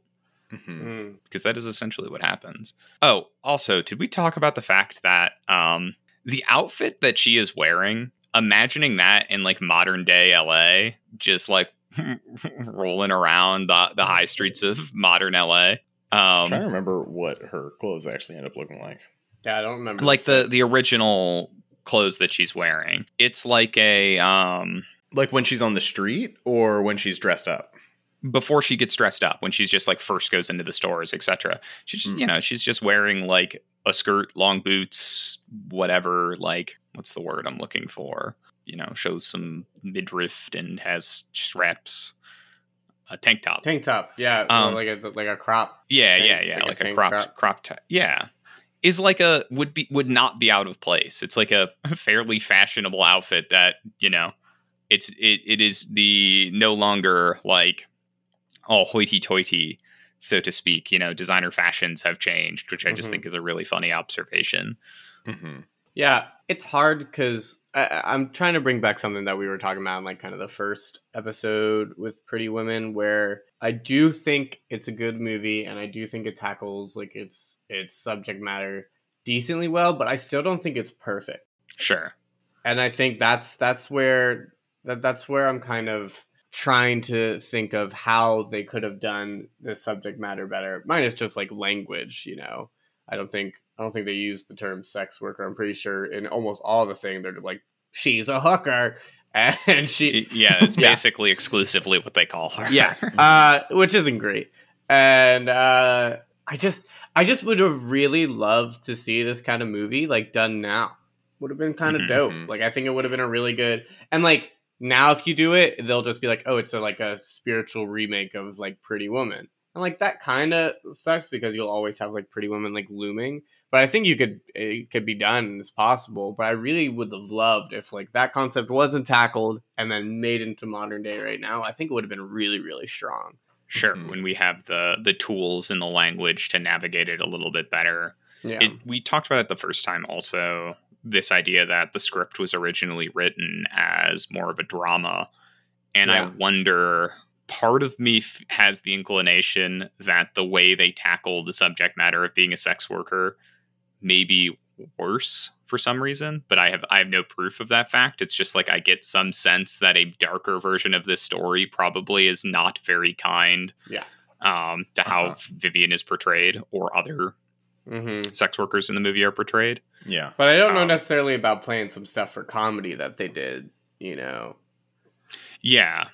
Mhm. Mm. because that is essentially what happens. Oh, also, did we talk about the fact that um the outfit that she is wearing, imagining that in like modern day LA, just like rolling around the, the high streets of modern LA. I'm trying Um to remember what her clothes actually end up looking like. Yeah, I don't remember. like the the original clothes that she's wearing. It's like a um Like when she's on the street or when she's dressed up. before she gets dressed up when she's just like first goes into the stores etc she's just Mm. you know she's just wearing like a skirt long boots whatever like what's the word i'm looking for you know shows some midriff and has straps a tank top tank top. Yeah, Um, like a like a crop. yeah tank- yeah yeah like a like, a, tank cropped crop. crop top yeah is like a would be would not be out of place it's like a fairly fashionable outfit that you know it's it, it is the no longer like all hoity-toity so to speak you know designer fashions have changed which i just Mhm. think is a really funny observation Mm-hmm. Yeah, it's hard because I'm trying to bring back something that we were talking about in like kind of the first episode with Pretty Women, where I do think it's a good movie and I do think it tackles like its its subject matter decently well, but I still don't think it's perfect. Sure. And I think that's that's where that that's where I'm kind of trying to think of how they could have done this subject matter better. Mine is just like language, you know. I don't think I don't think they use the term sex worker. I'm pretty sure in almost all the thing they're like she's a hooker and she Yeah, it's Yeah. basically exclusively what they call her. yeah, uh, which isn't great. And uh, I just, I just would have really loved to see this kind of movie like done now. Would have been kind of Mhm. dope. Mhm. Like I think it would have been a really good. And like now, if you do it, they'll just be like, oh, it's a, like a spiritual remake of like Pretty Woman. And like that kind of sucks because you'll always have like Pretty Woman like looming. But I think you could it could be done and it's possible. But I really would have loved if like that concept wasn't tackled and then made into modern day right now. I think it would have been really really strong. Sure. Mhm. When we have the the tools and the language to navigate it a little bit better. Yeah. It, we talked about it the first time also this idea that the script was originally written as more of a drama and Yeah. i wonder part of me f- has the inclination that the way they tackle the subject matter of being a sex worker may be worse for some reason but i have i have no proof of that fact it's just like i get some sense that a darker version of this story probably is not very kind Yeah. um to how Uh-huh. vivian is portrayed or other hmm sex workers in the movie are portrayed Yeah. But I don't know Um, necessarily about playing some stuff for comedy that they did. You know, Yeah.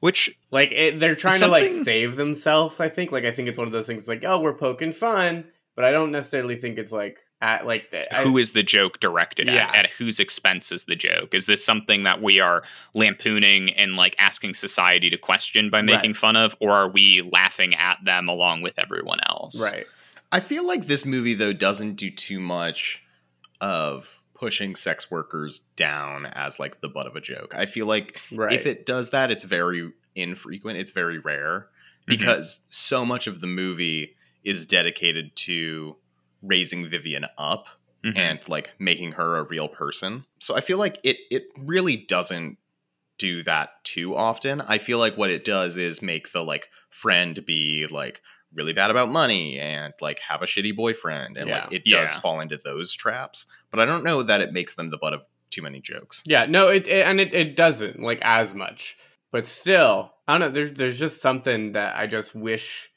Which like it, they're trying to like save themselves. I think. Like I think it's one of those things. Like oh, we're poking fun, but I don't necessarily think it's like at like the, I- who is the joke directed Yeah. at? At whose expense is the joke? Is this something that we are lampooning and like asking society to question by making Right. fun of, or are we laughing at them along with everyone else? right. I feel like this movie though doesn't do too much of pushing sex workers down as like the butt of a joke. I feel like Right. if it does that, it's very infrequent. It's very rare because so much of the movie is dedicated to raising Vivian up Mhm. and like making her a real person. So I feel like it it really doesn't do that too often. I feel like what it does is make the like friend be like really bad about money and like have a shitty boyfriend and like it does Yeah. fall into those traps. But I don't know that it makes them the butt of too many jokes. Yeah. No. It, it and it, it doesn't like as much, but still, I don't know. There's there's just something that I just wish.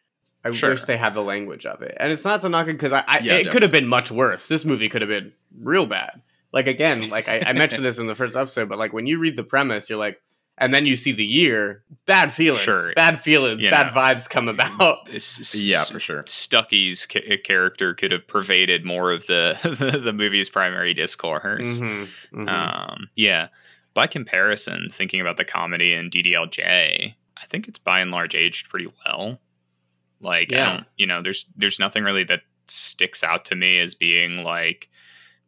I Sure. wish they had the language of it, and it's not to knock it because I, I Yeah, it could have been much worse. This movie could have been real bad. Like again, like I, I mentioned this in the first episode, but like when you read the premise, you're like, and then you see the year, bad feelings, Sure. bad feelings, You bad know. vibes come about. S- s- Yeah, for sure. Stuckey's ca- character could have pervaded more of the the movie's primary discourse. Mhm, mhm. Um, yeah. By comparison, thinking about the comedy in DDLJ, I think it's by and large aged pretty well. Like, I Yeah. don't, you know, there's there's nothing really that sticks out to me as being like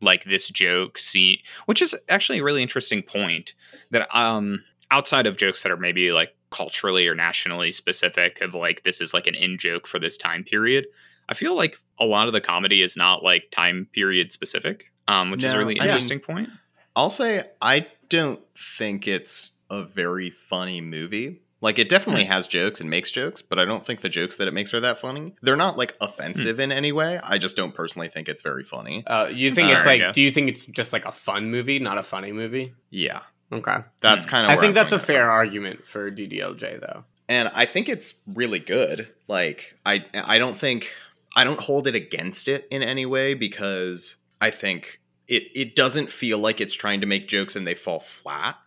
like this joke scene, which is actually a really interesting point. That um, outside of jokes that are maybe like culturally or nationally specific, of like this is like an in joke for this time period. I feel like a lot of the comedy is not like time period specific, um, which is a No, really I mean- interesting point. I'll say I don't think it's a very funny movie. Like it definitely Hmm. has jokes and makes jokes, but I don't think the jokes that it makes are that funny. They're not like offensive Hmm. in any way. I just don't personally think it's very funny. Uh, you think Fair, it's I like? Do you think it's just like a fun movie, not a funny movie? Yeah. Okay, That's Hmm. kind of I think that's a fair argument for DDLJ though. and I think it's really good. Like I I don't think I don't hold it against it in any way because I think it it doesn't feel like it's trying to make jokes and they fall flat.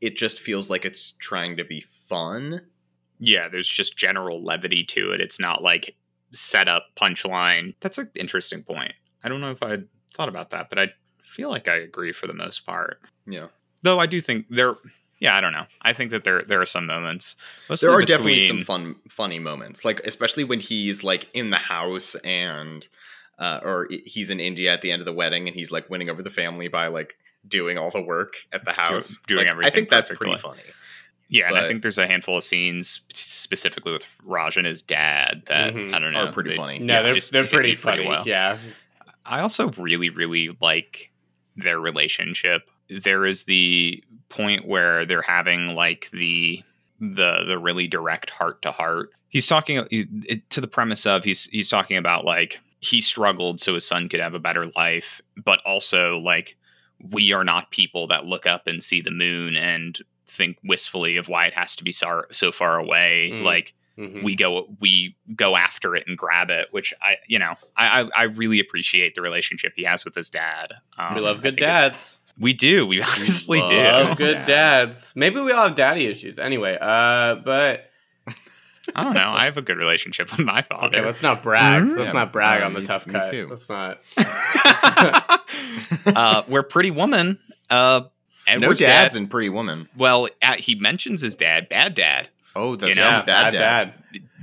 It just feels like it's trying to be fun. yeah, there's just general levity to it. It's not like set up punchline. That's an interesting point. I don't know if I thought about that, but I feel like I agree for the most part. Yeah. Though I do think there yeah, I don't know. I think that there there are some moments. There are definitely some fun funny moments like especially when he's like in the house and uh, or he's in india at the end of the wedding and he's like winning over the family by like doing all the work at the house doing Like, i everything think that's pretty funny Yeah, and I think there's a handful of scenes specifically with Raj and his dad that Mhm. I don't know Are pretty they- funny. No, yeah, they're just they're hit me pretty funny. well. Yeah, I also really, really like their relationship. There is the point where they're having like the the the really direct heart to heart. He's talking to the premise of he's he's talking about like he struggled so his son could have a better life, but also like we are not people that look up and see the moon and think wistfully of why it has to be so, so far away. Mm. Like Mhm. we go we go after it and grab it, which I you know I I, I really appreciate the relationship he has with his dad. Um, we love good dads. We do. We honestly love do. Love good dads. dads. Maybe we all have daddy issues. Anyway, uh, but I don't know. I have a good relationship with my father. okay, let's not brag. Mhm. Let's Yeah, not brag uh, on the tough me cut. too. Let's not. uh, we're Pretty Woman, uh, no Edward's dads dad. in Pretty Woman. well, uh, he mentions his dad, bad dad. Oh, that's You know, yeah, bad dad.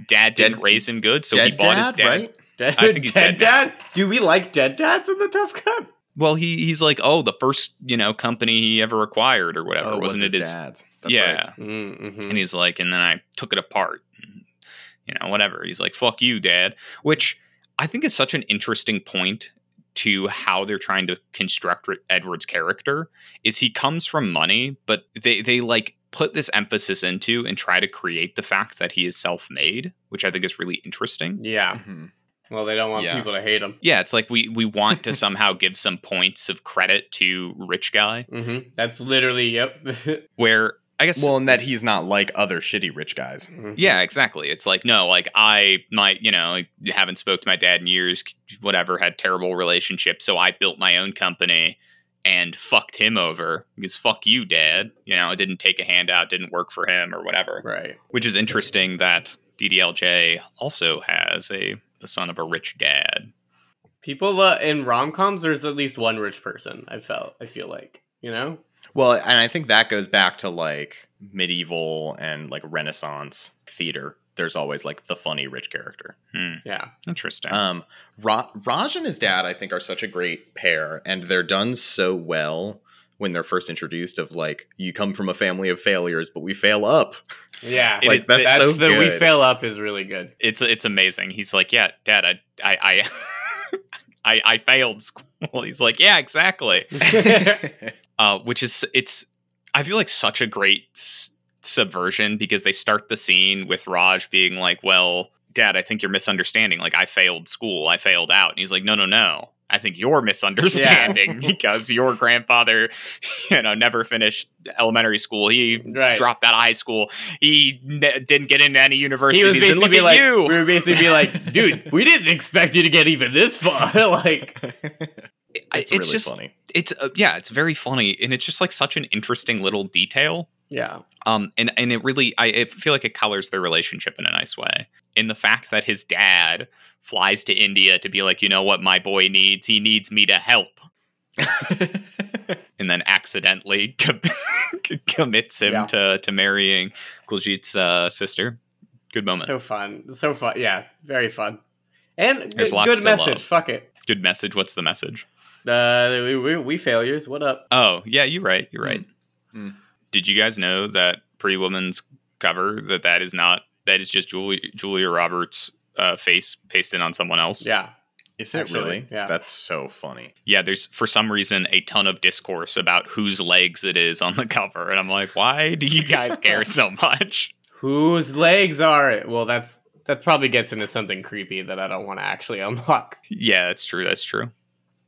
Dad didn't Dead- raise him good, so he bought dad, his dad. right? Dead, I think he's dead dead now. dad? Do we like dead dads in the tough cut? Well, he he's like, oh, the first you know company he ever acquired or whatever, Oh, wasn't was it his his? dad's? That's yeah, right. Mm-hmm. and he's like, and then I took it apart. You know, whatever. He's like, fuck you, dad. Which I think is such an interesting point to how they're trying to construct Ri- Edward's character. Is he comes from money, but they they like put this emphasis into and try to create the fact that he is self-made, which I think is really interesting. Yeah. Mhm. Well, they don't want Yeah. people to hate him. Yeah, it's like we we want to somehow give some points of credit to rich guy, Mm-hmm. That's literally yep. where I guess Well, and that he's not like other shitty rich guys. Yeah, exactly. It's like no, like I might, you know, like, haven't spoke to my dad in years, whatever, had terrible relationships, so I built my own company and fucked him over because fuck you, dad. You know, it didn't take a handout, didn't work for him or whatever. Right. Which is interesting that DDLJ also has a the son of a rich dad. People uh, in rom coms, there's at least one rich person. I felt. I feel like you know. Well, and I think that goes back to like medieval and like Renaissance theater. There's always like the funny rich character. Hmm, Yeah. interesting. Um, Ra- Raj and his dad, I think, are such a great pair, and they're done so well when they're first introduced. Of like, you come from a family of failures, but we fail up. Yeah. Like it- that's, That's so the we good. fail up is really good. it's it's amazing. He's like, yeah, dad, I I I I, I failed school. He's like, yeah, exactly. uh, which is it's I feel like such a great s- subversion because they start the scene with Raj being like, "Well, Dad, I think you're misunderstanding. Like, I failed school, I failed out," and he's like, "No, no, no." I think you're misunderstanding because your grandfather, you know, never finished elementary school. He Right. dropped out of high school. He ne- didn't get into any He universities. was and basically look be at like, you. we were basically be like, dude, we didn't expect you to get even this far. like, it's, it's really just funny. it's uh, yeah, it's very funny, and it's just like such an interesting little detail. Yeah, Um, and and it really, I, I feel like it colors their relationship in a nice way. In the fact that his dad flies to India to be like, you know what, my boy needs, he needs me to help, and then accidentally com- commits him Yeah. to to marrying Kuljit's uh, sister. Good moment. so fun, so fun. Yeah, very fun, and There's good, good message. love. Fuck it. Good message. What's the message? Uh, we, we, we failures. What up? Oh, yeah, you're right. You're right. Mm. Did you guys know that Pretty Woman's cover that that is not that is just Julia Julia Roberts' uh, face pasted on someone else? Yeah, Is it Actually, really? yeah. That's so funny. Yeah, there's for some reason a ton of discourse about whose legs it is on the cover, and I'm like, why do you guys care so much? whose legs are it? Well, that's that probably gets into something creepy that I don't want to actually unlock. Yeah, that's true. That's true.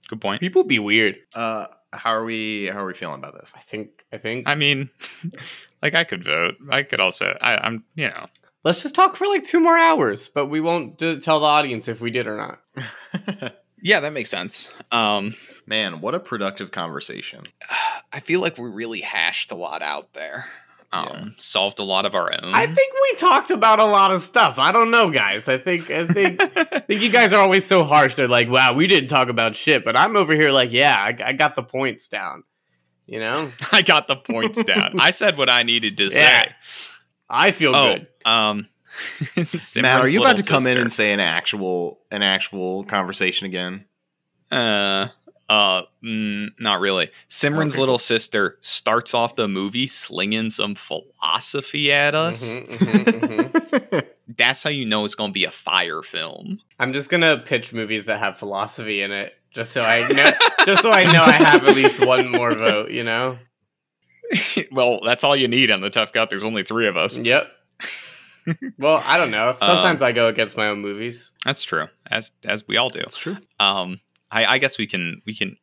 Good point. People be weird. Uh, how are we? How are we feeling about this? I think. I think. I mean, like I could vote. I could also. I, I'm. You know. Let's just talk for like two more hours, but we won't d- tell the audience if we did or not. Yeah, that makes sense. Um, Man, what a productive conversation. I feel like we really hashed a lot out there. Um, Yeah. solved a lot of our own. I think we talked about a lot of stuff. I don't know, guys. I think I think I think you guys are always so harsh. They're like, "Wow, we didn't talk about shit," but I'm over here like, "Yeah, I, I got the points down." You know, I got the points down. I said what I needed to Yeah. say. I feel Oh, good. um, Matt, are you about to Simran's come in and say an actual an actual conversation again? Uh, uh, mm, not really. Simran's Okay, little sister starts off the movie slinging some philosophy at us. Mhm, mhm, mhm. That's how you know it's going to be a fire film. I'm just gonna pitch movies that have philosophy in it, just so I know, just so I know I have at least one more vote. You know? well, that's all you need on the tough cut. There's only three of us. Yep. Well, I don't know. Sometimes I go against my own movies. That's true, as as we all do. That's true. Um, I, I guess we can we can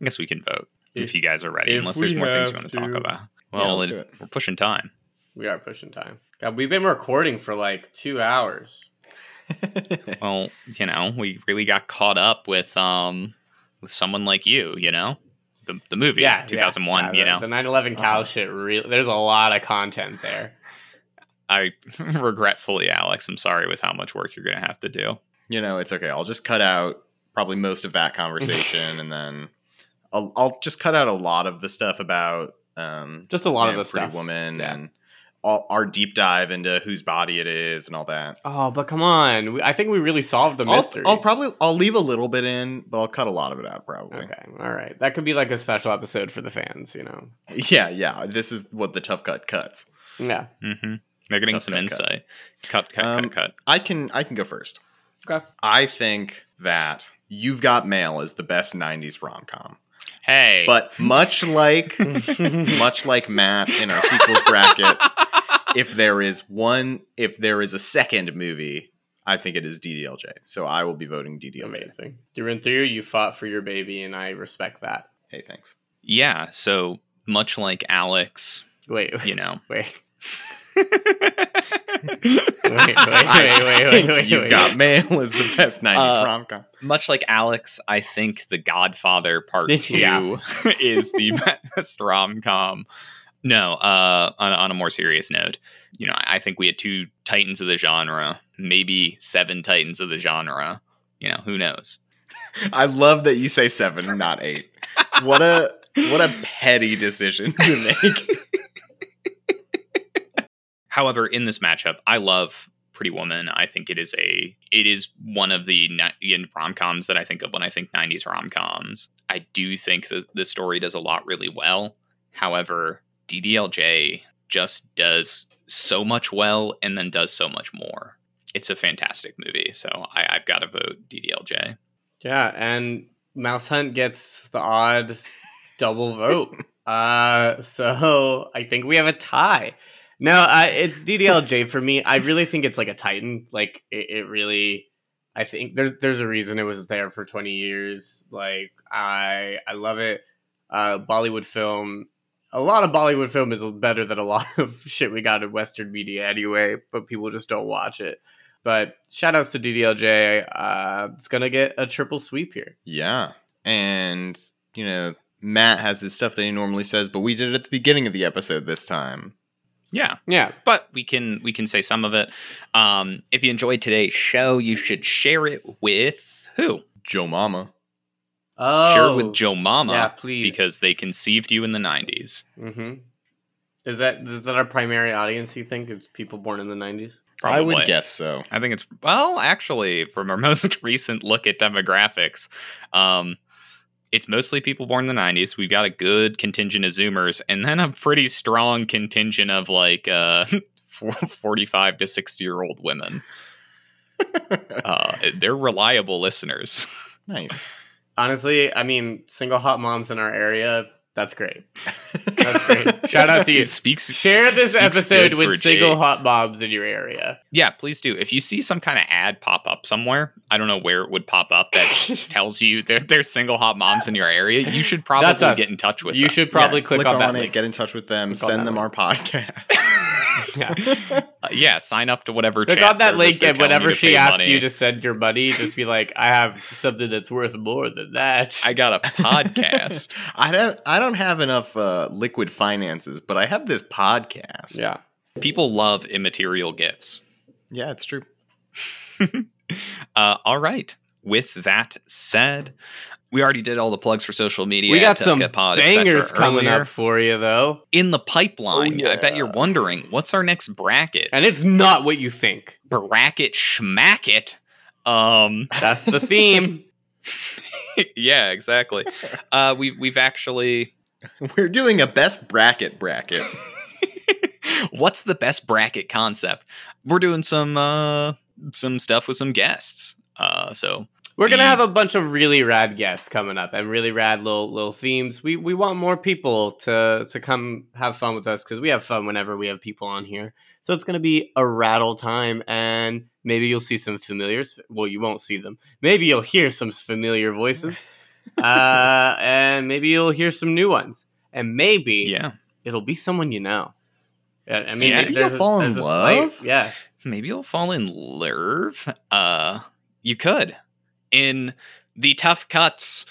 I guess we can vote if, If- you guys are ready. Unless there's more things you have want to talk about. Well, let's it- we're pushing time. We are pushing time. God, we've been recording for like two hours. Well, you know, we really got caught up with um with someone like you. You know, the the movie, Yeah, 2001. yeah, you the, know, the 9/11 cow Uh-huh. shit. Really, there's a lot of content there. I regretfully, Alex, I'm sorry with how much work you're gonna have to do. you know, it's okay. I'll just cut out probably most of that conversation, and then I'll, I'll just cut out a lot of the stuff about um, Just a lot you of know, the Pretty stuff. Woman Yeah. and all, our deep dive into whose body it is and all that. Oh, but come on. We, I think we really solved the I'll, mystery. I'll probably I'll leave a little bit in, but I'll cut a lot of it out probably. okay, all right. That could be like a special episode for the fans. You know. Yeah, yeah. This is what the tough cut cuts. Yeah. Mm-hmm. They're getting Tough some cut, insight. Cut, cut, Um, cut, cut. I can I can go first. Okay. I think that You've Got Mail is the best '90s rom com. Hey, But much like much like Matt in our sequels bracket, if there is one, if there is a second movie, I think it is DDLJ. So I will be voting DDLJ. Amazing. Through and through, you fought for your baby, and I respect that. Hey, thanks. yeah. So much like Alex, Wait, you know. wait. Wait, wait, wait, wait, wait, wait, You've. Got Mail is the best '90s Uh, rom com. much like Alex, I think The Godfather Part Two is the best rom com. No, uh, on, on a more serious note, you know, I think we had two titans of the genre, maybe seven titans of the genre. You know, who knows? I love that you say seven, not eight. What a what a petty decision to make. However, in this matchup, I love Pretty Woman. I think it is a it is one of the rom coms that I think of when I think '90s rom coms. I do think that the story does a lot really well. However, DDLJ just does so much well and then does so much more. It's a fantastic movie, so I, I've got to vote DDLJ. Yeah, and Mouse Hunt gets the odd double vote. uh, so I think we have a tie. No, it's DDLJ for me. I really think it's like a Titan. Like it, it really. I think there's there's a reason it was there for 20 years. Like I I love it. Uh, Bollywood film. A lot of Bollywood film is better than a lot of shit we got in Western media anyway, but people just don't watch it. But shout outs to DDLJ. Uh, it's gonna get a triple sweep here. Yeah. And, you know, Matt has his stuff that he normally says, but we did it at the beginning of the episode this time. Yeah, Yeah, but we can we can say some of it. Um, if you enjoyed today's show, you should share it with who? Joe Mama. oh, share it with Joe Mama. Yeah, please. because they conceived you in the '90s. Mm-hmm. is that is that our primary audience? You think it's people born in the nineties? I would guess so. I think it's well, actually, from our most recent look at demographics, um, it's mostly people born in the '90s. We've got a good contingent of Zoomers, and then a pretty strong contingent of like uh, 45 to 60 year old women. uh, they're reliable listeners. Nice. Honestly, I mean, single hot moms in our area. That's great. That's great. Shout out to you. It speaks. Share this speaks episode with for single Jake. hot moms in your area. Yeah, please do. If you see some kind of ad pop up somewhere, I don't know where it would pop up that tells you that there's single hot moms in your area, you should probably get in touch with them. you them. should probably Yeah, click, on, that it, link. get in touch with them, Click send them link. our podcast. Yeah. Uh, yeah, sign up to whatever. Click on that link, and whenever she asks money. you to send your money, just be like, "I have something that's worth more than that." I got a podcast. I don't I don't have enough uh, liquid finances, but I have this podcast. yeah. People love immaterial gifts. Yeah, it's true. Uh, all right. With that said, we already did all the plugs for social media. we got some Get Pod, bangers coming earlier. up for you, though, in the pipeline. Oh, I bet you're wondering what's our next bracket. and it's not what you think. Bracket schmack it. Um, That's the theme. yeah, exactly. Uh, we we've actually. We're doing a best bracket bracket. What's the best bracket concept? We're doing some uh some stuff with some guests. Uh, so We're gonna have a bunch of really rad guests coming up and really rad little little themes. We we want more people to to come have fun with us because we have fun whenever we have people on here. So it's gonna be a rattle time, and maybe you'll see some familiars. Well, you won't see them. Maybe you'll hear some familiar voices, uh, and maybe you'll hear some new ones, and maybe yeah. it'll be someone you know. I I mean, maybe you'll fall in a slight- love? yeah, maybe you'll fall in love. Uh, you could in the tough cuts.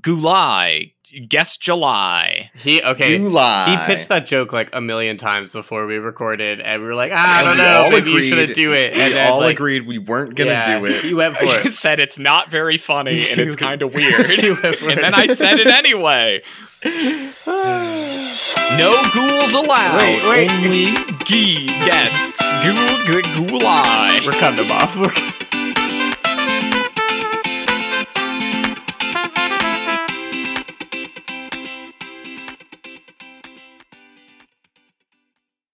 Gulai, guest July. he okay. You lie. He pitched that joke like a million times before we recorded, and we were like, ah, I don't know, all maybe you shouldn't do it. We And then, all like, agreed we weren't gonna yeah, do it. He went for it. said it's not very funny and it's kind of weird. He went for and it. then I said it anyway. No ghouls allowed. Wait, wait. Only gee guests. Ghoul, ghoul, ghoul We're cutting him off. We're-